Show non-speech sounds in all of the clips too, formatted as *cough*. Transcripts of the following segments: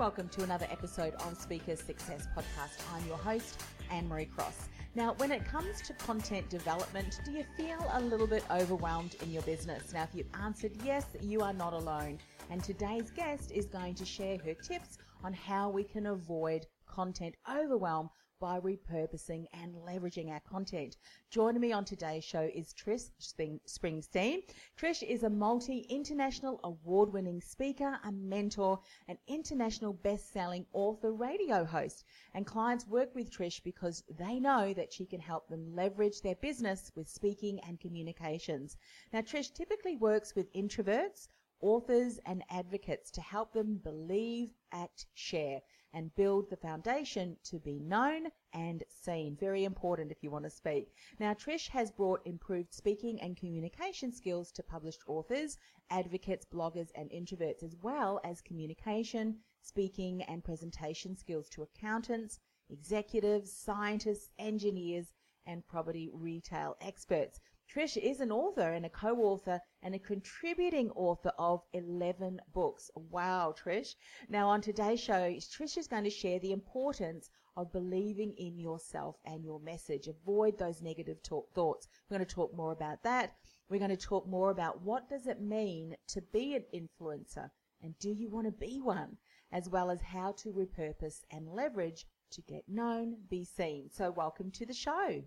Welcome to another episode of Speaker Success Podcast. I'm your host, Anne Marie Cross. Now, when it comes to content development, do you feel a little bit overwhelmed in your business? Now, if you've answered yes, you are not alone. And today's guest is going to share her tips on how we can avoid content overwhelm by repurposing and leveraging our content. Joining me on today's show is Trish Springsteen. Trish is a multi-international award-winning speaker, a mentor, an international best-selling author, radio host. And clients work with Trish because they know that she can help them leverage their business with speaking and communications. Now, Trish typically works with introverts, authors and advocates to help them believe, act, share and build the foundation to be known and seen. Very important if you want to speak. Now, Trish has brought improved speaking and communication skills to published authors, advocates, bloggers, and introverts, as well as communication, speaking, and presentation skills to accountants, executives, scientists, engineers, and property retail experts. Trish is an author and a co-author and a contributing author of 11 books. Wow, Trish. Now on today's show, Trish is going to share the importance of believing in yourself and your message. Avoid those negative talk, thoughts. We're going to talk more about that. We're going to talk more about what does it mean to be an influencer and do you want to be one, as well as how to repurpose and leverage to get known, be seen. So welcome to the show.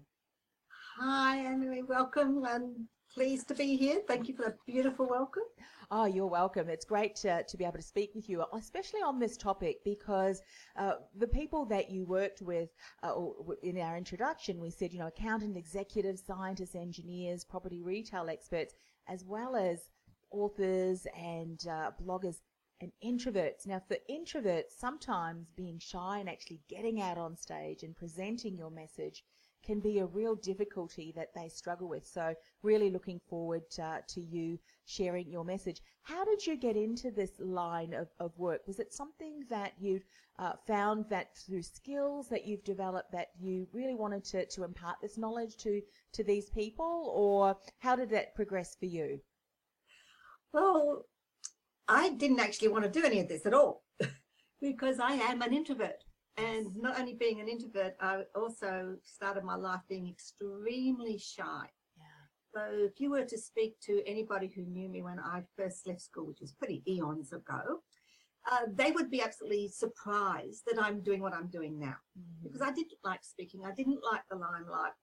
Hi, Emily. Welcome. I'm pleased to be here. Thank you for the beautiful welcome. Oh, you're welcome. It's great to, to be able to speak with you, especially on this topic, because uh, the people that you worked with uh, in our introduction, we said, you know, accountant, executives, scientists, engineers, property retail experts, as well as authors and uh, bloggers and introverts. Now, for introverts, sometimes being shy and actually getting out on stage and presenting your message can be a real difficulty that they struggle with. So really looking forward uh, to you sharing your message. How did you get into this line of, of work? Was it something that you uh, found that through skills that you've developed that you really wanted to, to impart this knowledge to, to these people or how did that progress for you? Well, I didn't actually want to do any of this at all *laughs* because I am an introvert. And not only being an introvert, I also started my life being extremely shy. Yeah. So if you were to speak to anybody who knew me when I first left school, which was pretty eons ago, uh, they would be absolutely surprised that I'm doing what I'm doing now. Mm-hmm. Because I didn't like speaking. I didn't like the limelight.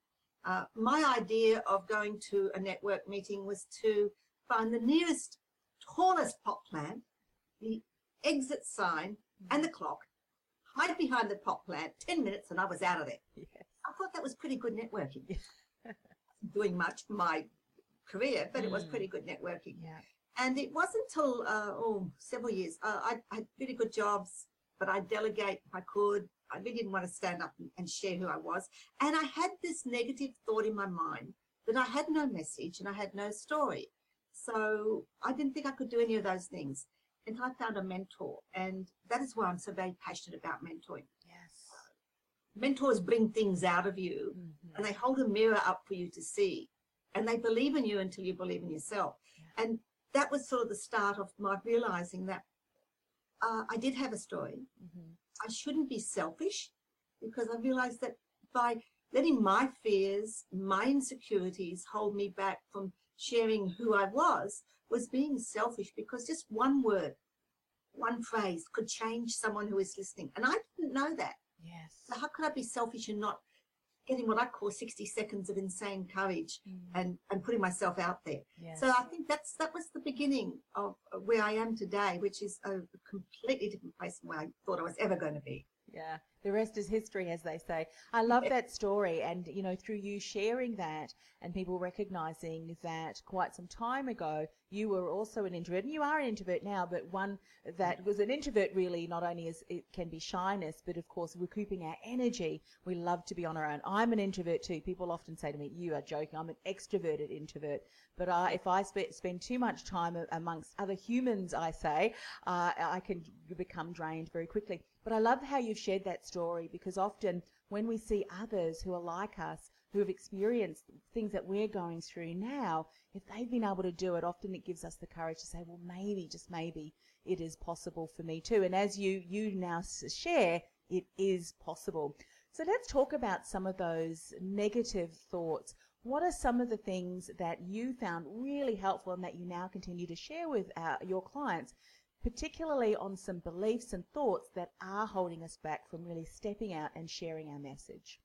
Uh, my idea of going to a network meeting was to find the nearest, tallest pot plant, the exit sign, and the clock, hide behind the pot plant 10 minutes and I was out of there. Yes. I thought that was pretty good networking. *laughs* Doing much for my career, but mm. it was mm. pretty good networking. Yeah. And it wasn't until, uh, oh, several years, uh, I, I, had really good jobs, but I delegate if I could. I really didn't want to stand up and, and share who I was. And I had this negative thought in my mind that I had no message and I had no story. So I didn't think I could do any of those things until I found a mentor. And that is why I'm so very passionate about mentoring. Yes. mentors bring things out of you Mhm. and they hold a mirror up for you to see and they believe in you until you believe in yourself and that was sort of the start of my realizing that uh, i did have a story Mhm. i shouldn't be selfish because i realized that by letting my fears my insecurities hold me back from sharing who i was was being selfish because just one word one phrase could change someone who is listening and i didn't know that Yes. so how could I be selfish and not getting what I call 60 seconds of insane courage Mm. and, and putting myself out there? Yes. So I think that's that was the beginning of where I am today, which is a completely different place from where I thought I was ever going to be. Yeah, the rest is history, as they say. I love that story, and you know, through you sharing that and people recognizing that quite some time ago you were also an introvert, and you are an introvert now, but one that was an introvert really not only as it can be shyness, but of course recouping our energy. We love to be on our own. I'm an introvert too. People often say to me, "You are joking." I'm an extroverted introvert, but uh, if I spe- spend too much time amongst other humans, I say, uh, I can become drained very quickly. But I love how you've shared that story because often when we see others who are like us, who have experienced things that we're going through now, if they've been able to do it, often it gives us the courage to say, well, maybe, just maybe, it is possible for me too. And as you you now share, it is possible. So let's talk about some of those negative thoughts. What are some of the things that you found really helpful and that you now continue to share with uh, your clients, particularly on some beliefs and thoughts that are holding us back from really stepping out and sharing our message?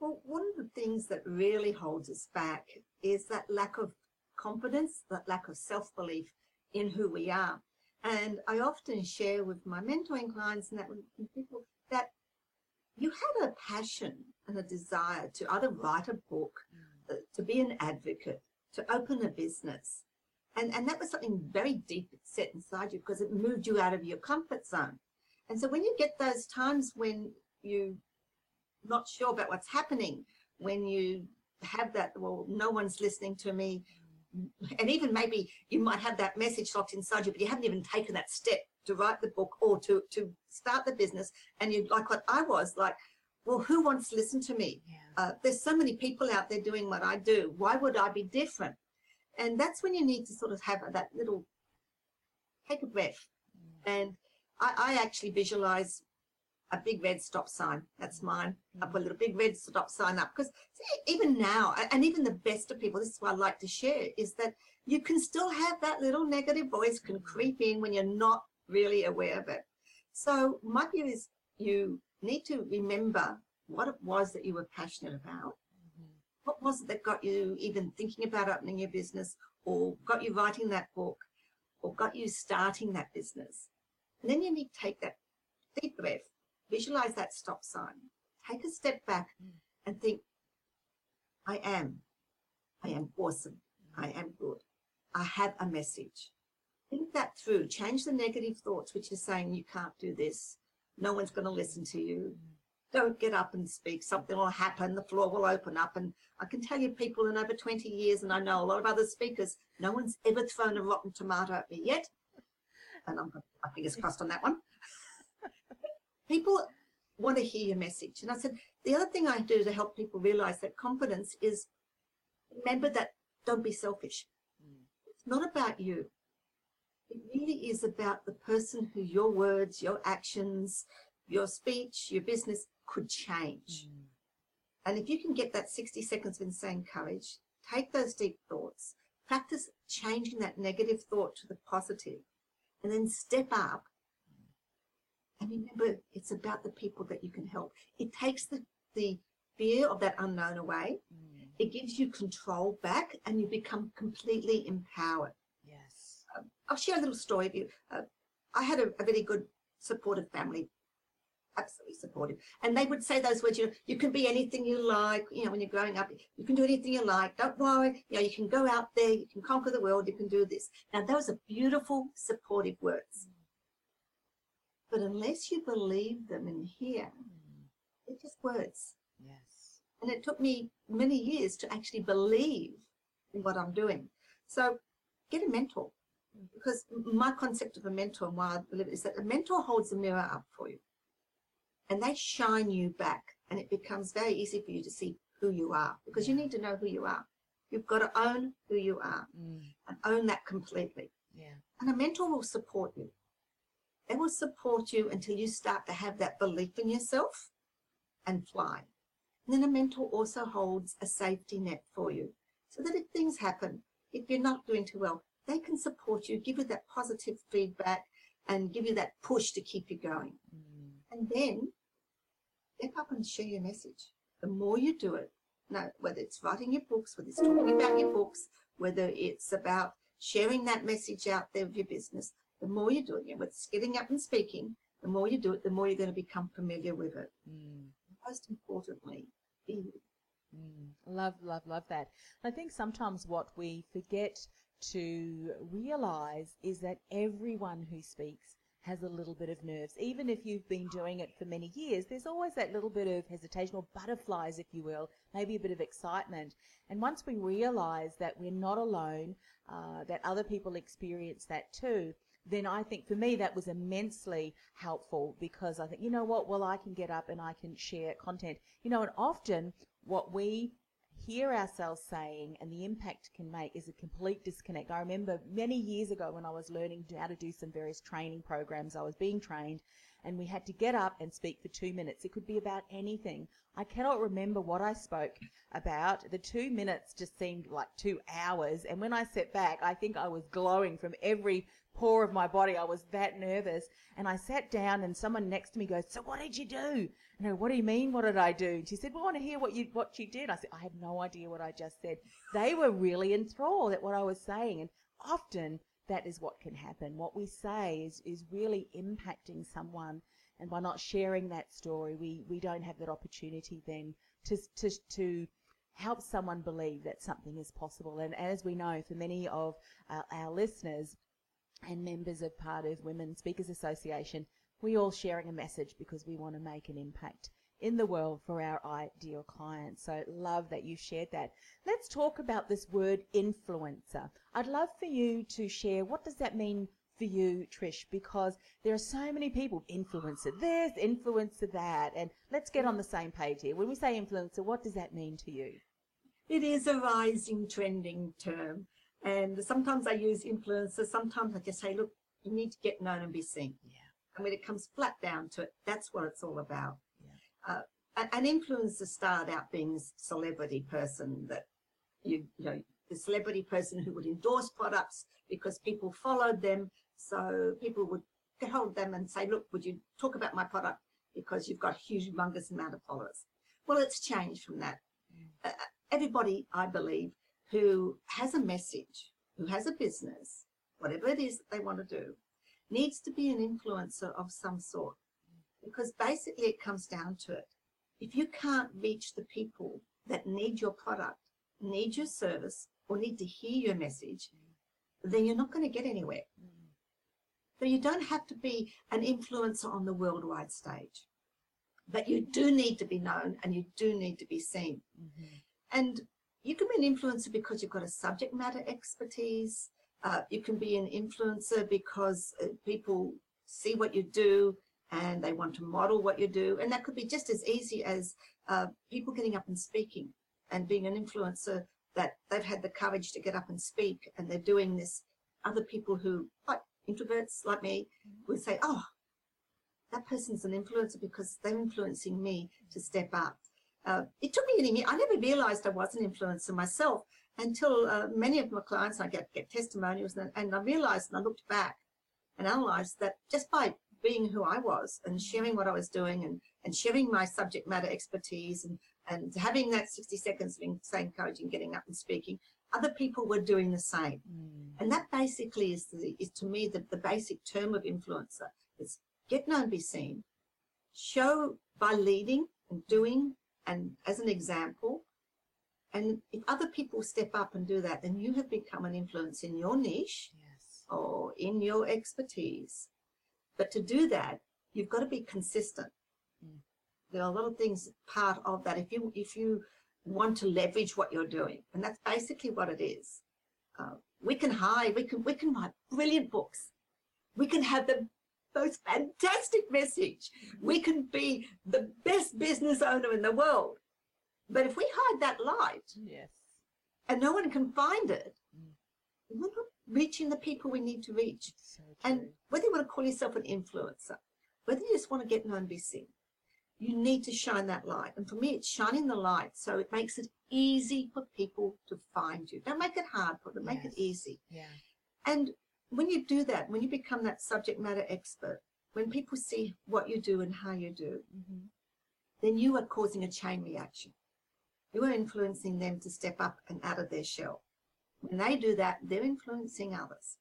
Well, one of the things that really holds us back is that lack of confidence, that lack of self belief in who we are. And I often share with my mentoring clients and that with people that you had a passion and a desire to either write a book, uh, to be an advocate, to open a business. And, and that was something very deep set inside you because it moved you out of your comfort zone. And so when you get those times when you're not sure about what's happening when you have that well no one's listening to me and even maybe you might have that message locked inside you but you haven't even taken that step to write the book or to to start the business and you're like what i was like well who wants to listen to me Yeah. uh, there's so many people out there doing what i do why would i be different and that's when you need to sort of have that little take a breath mm. and i, I actually visualize a big red stop sign. That's mm. mine. I put a mm. little big red stop sign up because even now, and even the best of people, this is what I like to share, is that you can still have that little negative voice can creep in when you're not really aware of it. So my view is you need to remember what it was that you were passionate about. What was it that got you even thinking about opening your business or got you writing that book or got you starting that business? And then you need to take that deep breath visualize that stop sign, take a step back mm. and think, I am, I am awesome, I am good, I have a message. Think that through, change the negative thoughts which are saying you can't do this, no one's going to listen to you. Mm. Don't get up and speak. Something will happen. The floor will open up. And I can tell you, people in over 20 years, and I know a lot of other speakers, no one's ever thrown a rotten tomato at me yet. And I'm my fingers crossed on that one *laughs* people want to hear your message. And I said, the other thing I do to help people realize that confidence is remember that don't be selfish. It's not about you. It really is about the person who your words, your actions, your speech, your business could change. Mm. And if you can get that 60 seconds of insane courage, take those deep thoughts, practice changing that negative thought to the positive, and then step up and remember, it's about the people that you can help. It takes the, the fear of that unknown away. Mm. It gives you control back and you become completely empowered. Yes. Um, I'll share a little story with you. Uh, I had a, a really good supportive family, absolutely supportive. And they would say those words, you know, you can be anything you like, you know, when you're growing up, you can do anything you like. Don't worry. You know, you can go out there, you can conquer the world, you can do this. Now, those are beautiful, supportive words. But unless you believe them and hear, hmm. they're just words. Yes. And it took me many years to actually believe in what I'm doing. So get a mentor. Hmm. Because my concept of a mentor and why I believe it is that a mentor holds a mirror up for you. And they shine you back. And it becomes very easy for you to see who you are because you need to know who you are. You've got to own who you are Mm. and own that completely. Yeah. And a mentor will support you. They will support you until you start to have that belief in yourself and fly. And then a mentor also holds a safety net for you so that if things happen, if you're not doing too well, they can support you, give you that positive feedback and give you that push to keep you going. Mm. And then step up and share your message. The more you do it, no, whether it's writing your books, whether it's talking about your books, whether it's about sharing that message out there with your business, the more you're doing it, whether it's getting up and speaking, the more you do it, the more you're going to become familiar with it. Mm. Most importantly, be you. Mm, love, love, love that. I think sometimes what we forget to realize is that everyone who speaks has a little bit of nerves. Even if you've been doing it for many years, there's always that little bit of hesitation or butterflies, if you will, maybe a bit of excitement. And once we realize that we're not alone, uh, that other people experience that too, then I think for me that was immensely helpful because I think, you know what, well, I can get up and I can share content. You know, and often what we hear ourselves saying and the impact it can make is a complete disconnect. I remember many years ago when I was learning how to do some various training programs, I was being trained and we had to get up and speak for two minutes. It could be about anything. I cannot remember what I spoke about. The two minutes just seemed like two hours. And when I sat back, I think I was glowing from every pore of my body. I was that nervous. And I sat down and someone next to me goes, so what did you do? I go, what do you mean? What did I do? And she said, well, I want to hear what you, what you did. I said, I have no idea what I just said. They were really enthralled at what I was saying. And often that is what can happen. What we say is, is really impacting someone. And by not sharing that story, we, we don't have that opportunity then to, to, to help someone believe that something is possible. And as we know, for many of our, our listeners and members of part of Women Speakers Association, we all sharing a message because we want to make an impact in the world for our ideal clients. So love that you shared that. Let's talk about this word influencer. I'd love for you to share what does that mean for you, Trish, because there are so many people, influencer this, influencer that, and let's get on the same page here. When we say influencer, what does that mean to you? It is a rising, trending term. And sometimes I use influencer, sometimes I just say, look, you need to get known and be seen. Yeah. And when it comes flat down to it, that's what it's all about. Yeah. Uh, an influencer started out being a celebrity person that you, you know, the celebrity person who would endorse products because people followed them. So people would get hold of them and say, look, would you talk about my product because you've got a huge, humongous amount of followers? Well, it's changed from that. Uh, everybody, I believe, who has a message, who has a business, whatever it is that they want to do, needs to be an influencer of some sort. Because basically it comes down to it. If you can't reach the people that need your product, need your service, or need to hear your message, then you're not going to get anywhere. So you don't have to be an influencer on the worldwide stage. But you do need to be known and you do need to be seen. Mm-hmm. And you can be an influencer because you've got a subject matter expertise. Uh, you can be an influencer because uh, people see what you do and they want to model what you do. And that could be just as easy as uh, people getting up and speaking and being an influencer that they've had the courage to get up and speak and they're doing this. Other people who, like introverts like me, would say, oh, that person's an influencer because they're influencing me to step up. Uh, it took me many years. I never realized I was an influencer myself until uh, many of my clients, I get, get testimonials and, and I realized and I looked back and analyzed that just by being who I was and sharing what I was doing and, and sharing my subject matter expertise and, and having that 60 seconds being saying encouraging, getting up and speaking, other people were doing the same. And that basically is, the, is to me the, the basic term of influencer. It's get known, be seen, show by leading and doing and as an example. And if other people step up and do that, then you have become an influence in your niche Yes. or in your expertise. But to do that, you've got to be consistent. Mm. There are a lot of things part of that. If you if you want to leverage what you're doing, and that's basically what it is. Uh, we can hire, we can we can write brilliant books. We can have the most fantastic message. We can be the best business owner in the world. But if we hide that light Yes. and no one can find it, Mm. we're not reaching the people we need to reach. So And whether you want to call yourself an influencer, whether you just want to get known and be seen, you need to shine that light. And for me, it's shining the light so it makes it easy for people to find you. Don't make it hard for them, make it easy. Yeah. And when you do that, when you become that subject matter expert, when people see what you do and how you do, hmm then you are causing a chain reaction. You are influencing them to step up and out of their shell. When they do that, they're influencing others.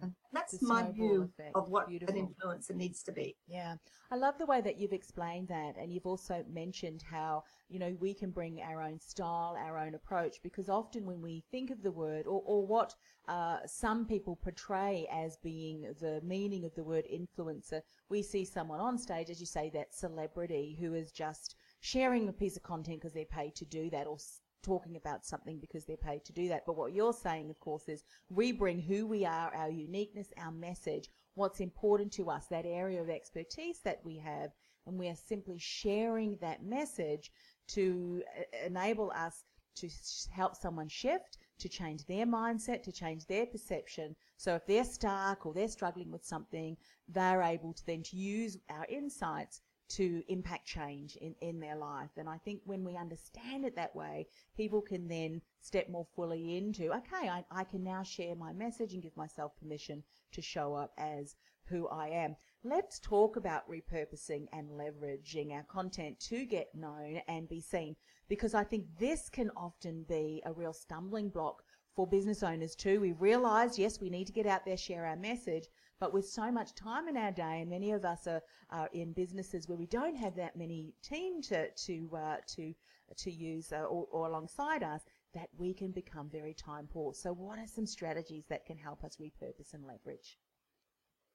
And that's my view effect. of what Beautiful. an influencer needs to be. Yeah, I love the way that you've explained that, and you've also mentioned how you know we can bring our own style, our own approach, because often when we think of the word or, or what uh, some people portray as being the meaning of the word influencer, we see someone on stage, as you say, that celebrity who is just sharing a piece of content because they're paid to do that, or talking about something because they're paid to do that. But what you're saying, of course, is we bring who we are, our uniqueness, our message, what's important to us, that area of expertise that we have, and we are simply sharing that message to enable us to help someone shift, to change their mindset, to change their perception. So if they're stuck or they're struggling with something, they're able to then to use our insights to impact change in, in their life. And I think when we understand it that way, people can then step more fully into, okay, I, I can now share my message and give myself permission to show up as who I am. Let's talk about repurposing and leveraging our content to get known and be seen because I think this can often be a real stumbling block for business owners too. We realize, yes, we need to get out there, share our message, but with so much time in our day, and many of us are, are in businesses where we don't have that many team to to uh, to to use uh, or, or alongside us, that we can become very time poor. So, what are some strategies that can help us repurpose and leverage?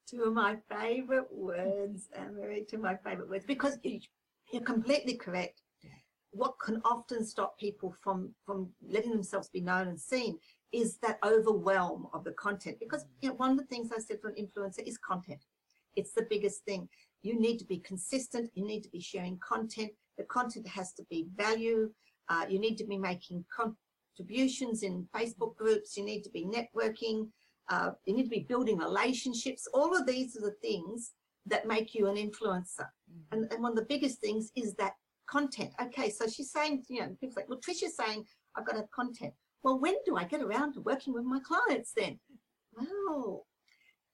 Two of my favorite words, Emery, two of my favorite words, because you're completely correct. What can often stop people from, from letting themselves be known and seen is that overwhelm of the content. Because you know, one of the things I said for an influencer is content. It's the biggest thing. You need to be consistent. You need to be sharing content. The content has to be value. Uh, you need to be making contributions in Facebook groups. You need to be networking. Uh, you need to be building relationships. All of these are the things that make you an influencer. And, and one of the biggest things is that content. Okay, so she's saying, you know, people like, well, Trisha's saying, I've got to have content. Well, when do I get around to working with my clients then? Well,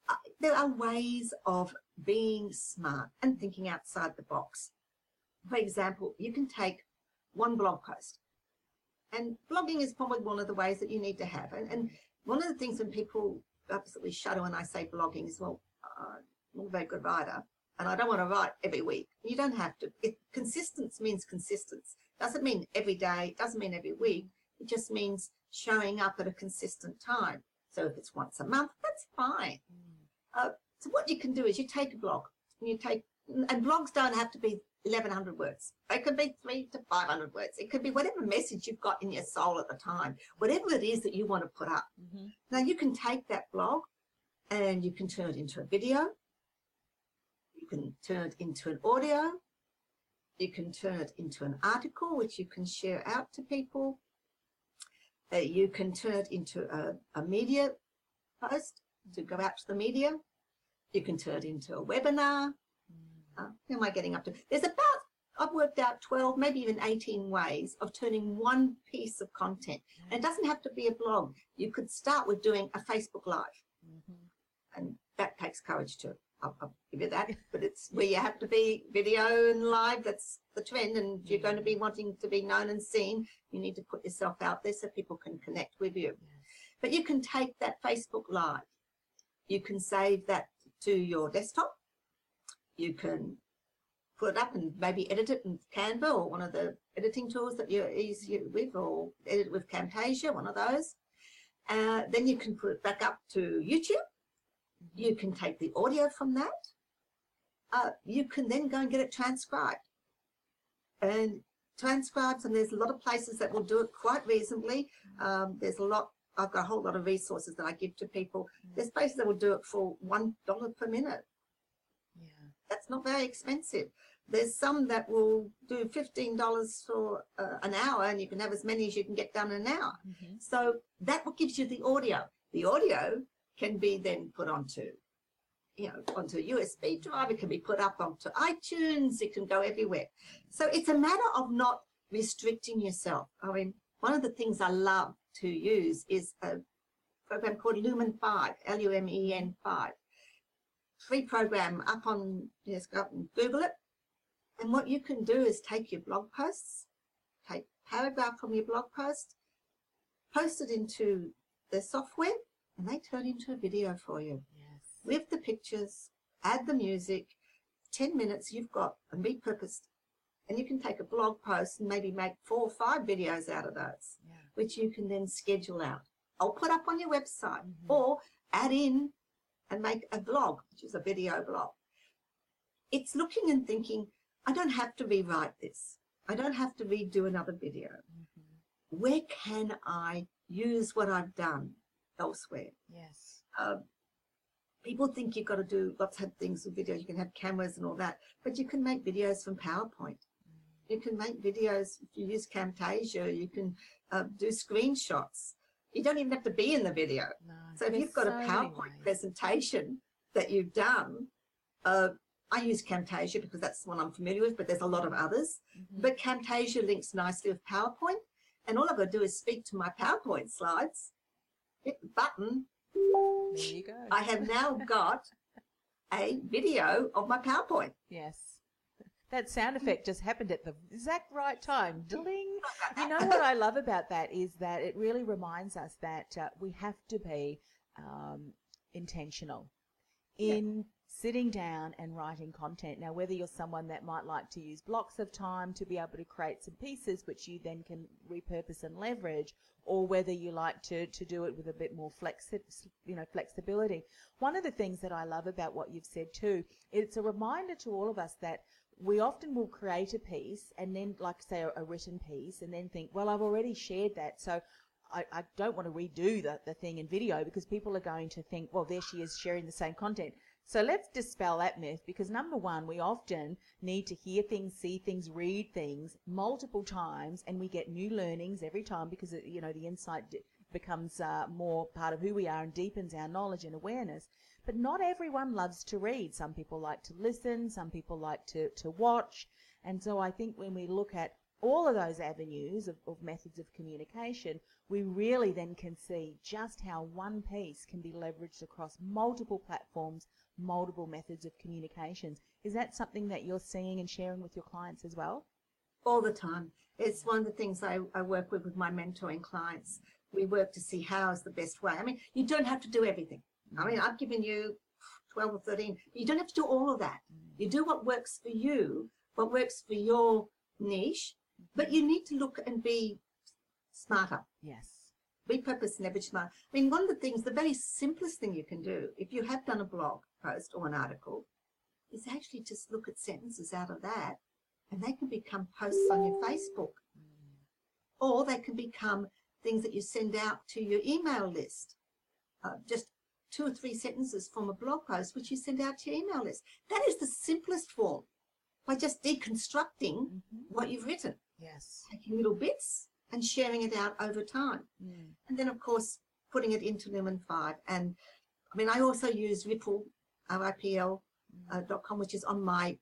uh, there are ways of being smart and thinking outside the box. For example, you can take one blog post, and blogging is probably one of the ways that you need to have. And, and one of the things when people absolutely shudder when I say blogging is, well, uh, I'm a very good writer, and I don't want to write every week. You don't have to. It, consistence means consistence. Doesn't mean every day. Doesn't mean every week. It just means showing up at a consistent time. So if it's once a month, that's fine. Uh, so what you can do is you take a blog and you take, and blogs don't have to be 1100 words. They could be three to 500 words. It could be whatever message you've got in your soul at the time, whatever it is that you want to put up. Mm-hmm. Now you can take that blog and you can turn it into a video. You can turn it into an audio. You can turn it into an article, which you can share out to people. Uh, you can turn it into a, a media post to go out to the media. You can turn it into a webinar. Uh, who am I getting up to? There's about, I've worked out 12, maybe even 18 ways of turning one piece of content. And it doesn't have to be a blog. You could start with doing a Facebook Live. And that takes courage too. I'll, give you that. But it's where you have to be video and live. That's the trend. And if you're going to be wanting to be known and seen, you need to put yourself out there so people can connect with you. But you can take that Facebook Live. You can save that to your desktop. You can put it up and maybe edit it in Canva or one of the editing tools that you're easy with, or edit with Camtasia, one of those. Uh, then you can put it back up to YouTube. You can take the audio from that. Uh, you can then go and get it transcribed. And transcribes, and there's a lot of places that will do it quite reasonably. Um, there's a lot, I've got a whole lot of resources that I give to people. There's places that will do it for $1 per minute. Yeah. That's not very expensive. There's some that will do $15 for uh, an hour and you can have as many as you can get done in an hour. Mm-hmm. So that what gives you the audio. The audio can be then put onto, you know, onto a USB drive. It can be put up onto iTunes. It can go everywhere. So it's a matter of not restricting yourself. I mean, one of the things I love to use is a program called Lumen 5, L-U-M-E-N 5. Free program up on, just go up and Google it. And what you can do is take your blog posts, take paragraph from your blog post, post it into the software, and they turn into a video for you. Yes. With the pictures, add the music, 10 minutes you've got and repurposed. And you can take a blog post and maybe make four or five videos out of those, Yeah. which you can then schedule out. I'll put up on your website Mhm. or add in and make a blog, which is a video blog. It's looking and thinking, I don't have to rewrite this. I don't have to redo another video. Mhm. Where can I use what I've done elsewhere? Yes. Um, people think you've got to do lots of things with video. You can have cameras and all that, but you can make videos from PowerPoint. You can make videos if you use Camtasia. You can uh, do screenshots. You don't even have to be in the video. No. So if you've got a so many PowerPoint ways. presentation that you've done, uh, I use Camtasia because that's the one I'm familiar with, but there's a lot of others. Mhm. But Camtasia links nicely with PowerPoint, and all I've got to do is speak to my PowerPoint slides, hit the button. There you go. I have now got *laughs* a video of my PowerPoint. Yes. That sound effect just happened at the exact right time. Dling! You know what I love about that is that it really reminds us that uh, we have to be um, intentional in sitting down and writing content. Now, whether you're someone that might like to use blocks of time to be able to create some pieces which you then can repurpose and leverage, or whether you like to, to do it with a bit more flexi- you know, flexibility. One of the things that I love about what you've said too, it's a reminder to all of us that we often will create a piece and then, like say, a, a written piece, and then think, well, I've already shared that, so I, I don't want to redo the, the thing in video because people are going to think, well, there she is sharing the same content. So let's dispel that myth because number one, we often need to hear things, see things, read things multiple times, and we get new learnings every time because you know the insight becomes uh, more part of who we are and deepens our knowledge and awareness. But not everyone loves to read. Some people like to listen. Some people like to to watch. And so I think when we look at all of those avenues of, of methods of communication, we really then can see just how one piece can be leveraged across multiple platforms, multiple methods of communications. Is that something that you're seeing and sharing with your clients as well? all the time. It's one of the things I, I work with with my mentoring clients. We work to see how is the best way. I mean, you don't have to do everything. I mean, I've given you 12 or 13. You don't have to do all of that. You do what works for you, what works for your niche, but you need to look and be smarter. Yes. repurpose and leverage smart. I mean, one of the things, the very simplest thing you can do, if you have done a blog post or an article, is actually just look at sentences out of that, and they can become posts on your Facebook, or they can become things that you send out to your email list. Uh, just two or three sentences from a blog post, which you send out to your email list. That is the simplest form by just deconstructing Mhm. what you've written Yes. taking little bits and sharing it out over time. Mm. And then, of course, putting it into Lumen 5. And I mean, I also use Ripl, R-I-P-L uh, dot com, which is on my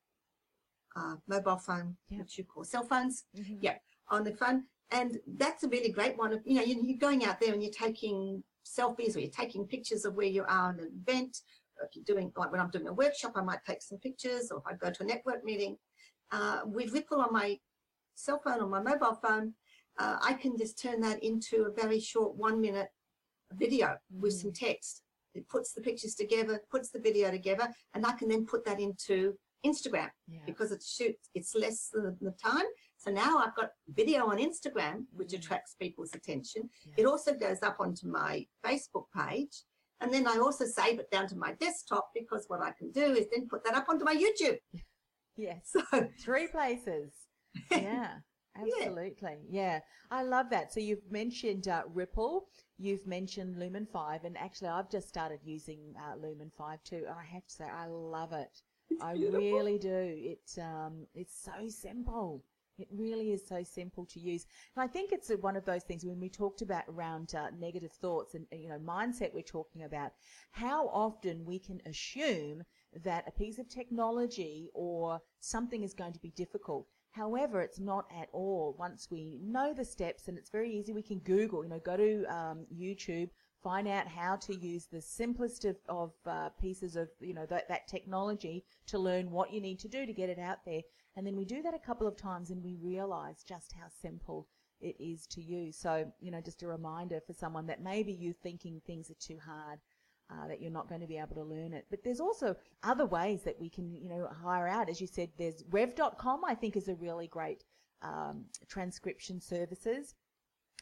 uh, mobile phone, Yeah. which you call cell phones. Mhm. Yeah, on the phone. And that's a really great one. Of, you know, you- you're going out there and you're taking selfies or you're taking pictures of where you are in an event. Or if you're doing, like when I'm doing a workshop, I might take some pictures or if I go to a network meeting. Uh, with Ripl on my cell phone or my mobile phone, uh, I can just turn that into a very short one minute video with some text. It puts the pictures together, puts the video together, and I can then put that into Instagram Yeah. because it shoots, it's less than the time. So now I've got video on Instagram, which attracts people's attention. It also goes up onto my Facebook page. And then I also save it down to my desktop because what I can do is then put that up onto my YouTube. *laughs* Yes. *laughs* So Three places. *laughs* Yeah. Absolutely. Yeah. I love that. So you've mentioned uh, Ripl, you've mentioned Lumen 5, and actually I've just started using uh, Lumen 5 too. And I have to say, I love it. I really do. It um, it's so simple. It really is so simple to use. And I think it's one of those things when we talked about around uh, negative thoughts and you know mindset we're talking about how often we can assume that a piece of technology or something is going to be difficult. However, it's not at all. Once we know the steps, and it's very easy, we can Google, you know, go to um, YouTube, find out how to use the simplest of, of uh, pieces of, you know, that, that technology to learn what you need to do to get it out there. And then we do that a couple of times and we realize just how simple it is to use. So, you know, just a reminder for someone that maybe you're thinking things are too hard. Uh, that you're not going to be able to learn it. But there's also other ways that we can, you know, hire out. As you said, there's rev.com, I think is a really great um, transcription services.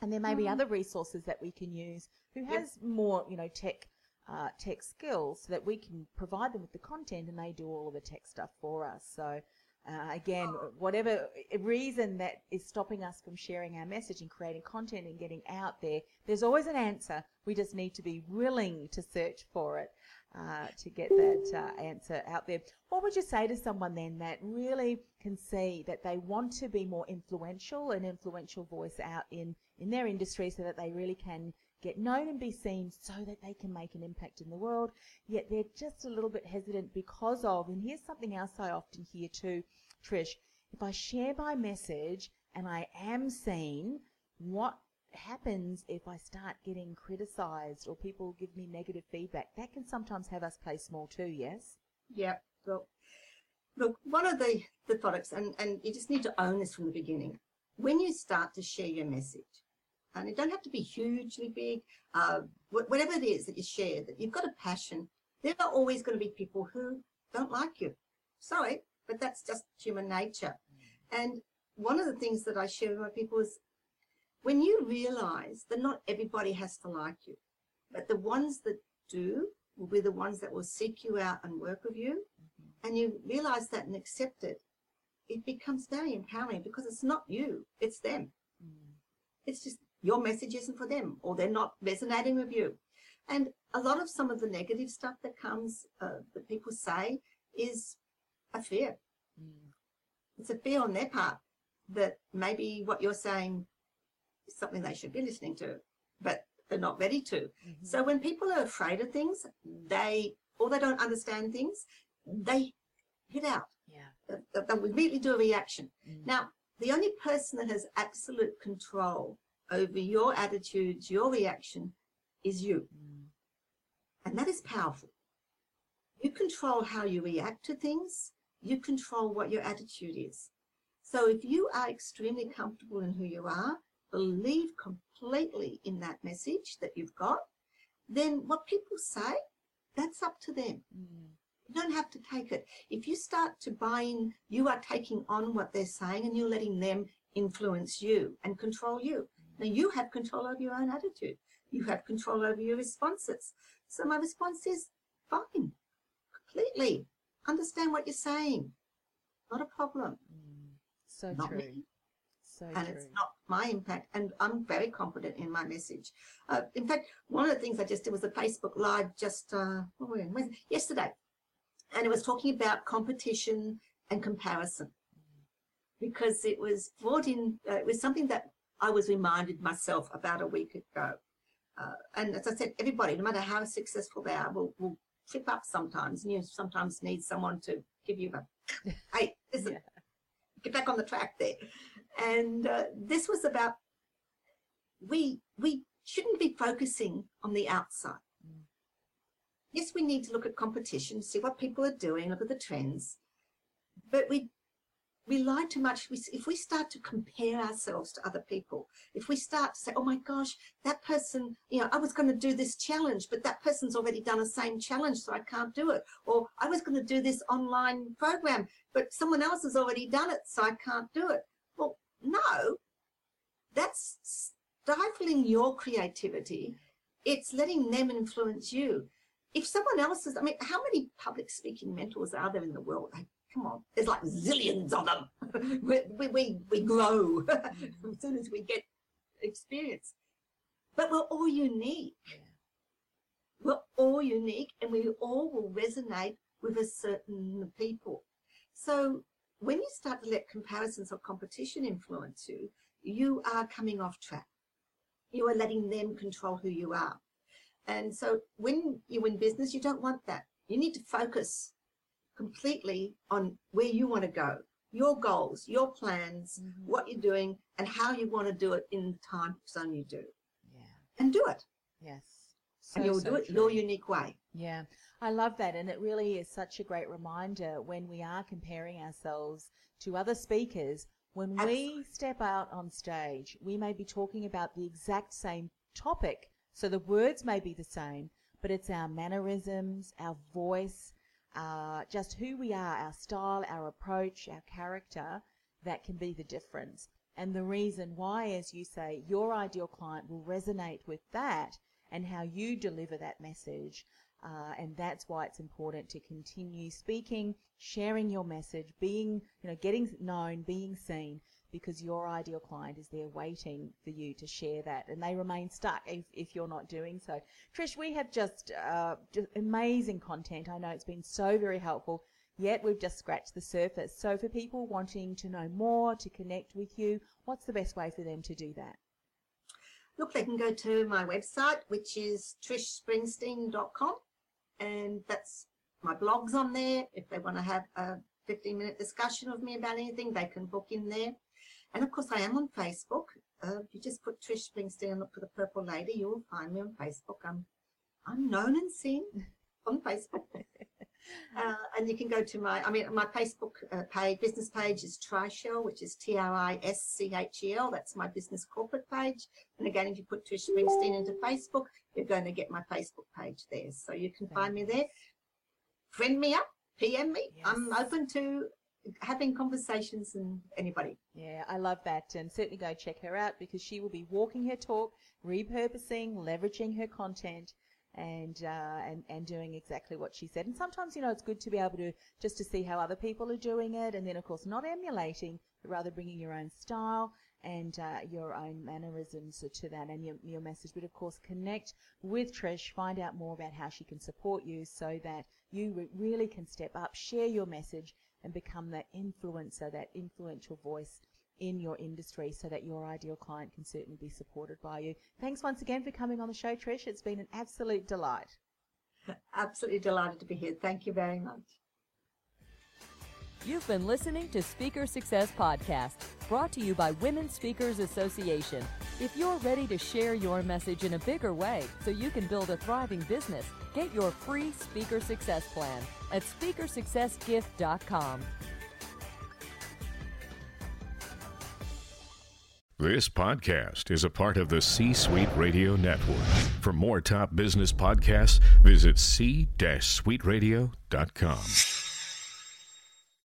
And there may be other resources that we can use who has more, you know, tech, uh, tech skills so that we can provide them with the content and they do all of the tech stuff for us. So, uh, again, whatever reason that is stopping us from sharing our message and creating content and getting out there, there's always an answer. We just need to be willing to search for it uh, to get that uh, answer out there. What would you say to someone then that really can see that they want to be more influential, an influential voice out in, in their industry so that they really can get known and be seen so that they can make an impact in the world, yet they're just a little bit hesitant because of, and here's something else I often hear too, Trish, if I share my message and I am seen, what happens if I start getting criticized or people give me negative feedback? That can sometimes have us play small too, yes? Yeah. Look, look, one of the, the products, and, and you just need to own this from the beginning. When you start to share your message, and it don't have to be hugely big, uh, whatever it is that you share, that you've got a passion, there are always going to be people who don't like you. Sorry, but that's just human nature. And one of the things that I share with my people is when you realize that not everybody has to like you, but the ones that do will be the ones that will seek you out and work with you, mm-hmm. and you realize that and accept it, it becomes very empowering because it's not you, it's them. Mm. It's just your message isn't for them or they're not resonating with you. And a lot of some of the negative stuff that comes, uh, that people say is a fear. Mm. It's a fear on their part that maybe what you're saying is something they should be listening to, but they're not ready to. Mm-hmm. So when people are afraid of things, they, or they don't understand things, they hit out. Yeah. They, they immediately do a reaction. Mm. Now, the only person that has absolute control over your attitudes, your reaction is you. Mm. And that is powerful. You control how you react to things, you control what your attitude is. So if you are extremely comfortable in who you are, believe completely in that message that you've got, then what people say, that's up to them. Mm. You don't have to take it. If you start to buy in, you are taking on what they're saying and you're letting them influence you and control you. Now you have control over your own attitude. You have control over your responses. So my response is fine, completely. Understand what you're saying. Not a problem. Mm, so not true. Me. So and true. it's not my impact. And I'm very confident in my message. Uh, in fact, one of the things I just did was a Facebook Live just uh, yesterday. And it was talking about competition and comparison because it was brought in, uh, it was something that I was reminded myself about a week ago. Uh, and as I said, everybody, no matter how successful they are, will, will trip up sometimes. And you sometimes need someone to give you a, *laughs* hey, listen, yeah. get back on the track there. And uh, this was about, we, we shouldn't be focusing on the outside. Mm. Yes, we need to look at competition, see what people are doing, look at the trends, but we we lie too much. if we start to compare ourselves to other people, if we start to say, oh my gosh, that person, you know, I was going to do this challenge, but that person's already done the same challenge, so I can't do it. Or I was going to do this online program, but someone else has already done it, so I can't do it. Well, no, that's stifling your creativity. It's letting them influence you. If someone else is, I mean, how many public speaking mentors are there in the world? On, there's like zillions of them. *laughs* we, we, we grow *laughs* as soon as we get experience. But we're all unique. We're all unique and we all will resonate with a certain people. So when you start to let comparisons or competition influence you, you are coming off track. You are letting them control who you are. And so when you're in business, you don't want that. You need to focus completely on where you want to go, your goals, your plans, mm-hmm. what you're doing, and how you want to do it in the time zone you do. Yeah. And do it. Yes. So, and you'll so do it true. your unique way. Yeah. I love that. And it really is such a great reminder when we are comparing ourselves to other speakers. When Absolutely. we step out on stage, we may be talking about the exact same topic. So the words may be the same, but it's our mannerisms, our voice, uh, just who we are, our style, our approach, our character, that can be the difference. And the reason why, as you say, your ideal client will resonate with that and how you deliver that message. Uh, and that's why it's important to continue speaking, sharing your message, being, you know, getting known, being seen, because your ideal client is there waiting for you to share that and they remain stuck if, if you're not doing so. Trish, we have just, uh, just amazing content. I know it's been so very helpful, yet we've just scratched the surface. So for people wanting to know more, to connect with you, what's the best way for them to do that? Look, they can go to my website, which is trishspringsteen.com, and that's my blog's on there. If they want to have a 15 minute discussion with me about anything, they can book in there. And of course, I am on Facebook. Uh, if you just put Trish Springsteen and look for the Purple Lady, you will find me on Facebook. I'm I'm known and seen *laughs* on Facebook. *laughs* uh, and you can go to my, I mean, my Facebook uh, page, business page is Trischel, which is T R I S C H E L. That's my business corporate page. And again, if you put Trish Springsteen into Facebook, you're going to get my Facebook page there. So you can find me there. Friend me up, PM me. Yes. I'm open to having conversations and anybody. Yeah, I love that. And certainly go check her out because she will be walking her talk, repurposing, leveraging her content. And, uh, and and doing exactly what she said. And sometimes, you know, it's good to be able to just to see how other people are doing it, and then of course not emulating, but rather bringing your own style and uh, your own mannerisms to that and your, your message. But of course, connect with Trish, find out more about how she can support you so that you re- really can step up, share your message, and become that influencer, that influential voice in your industry so that your ideal client can certainly be supported by you. Thanks once again for coming on the show, Trish. It's been an absolute delight. Absolutely delighted to be here. Thank you very much. You've been listening to Speaker Success Podcast, brought to you by Women Speakers Association. If you're ready to share your message in a bigger way so you can build a thriving business, get your free Speaker Success Plan at speakersuccessgift.com. This podcast is a part of the C Suite Radio Network. For more top business podcasts, visit c-suiteradio.com.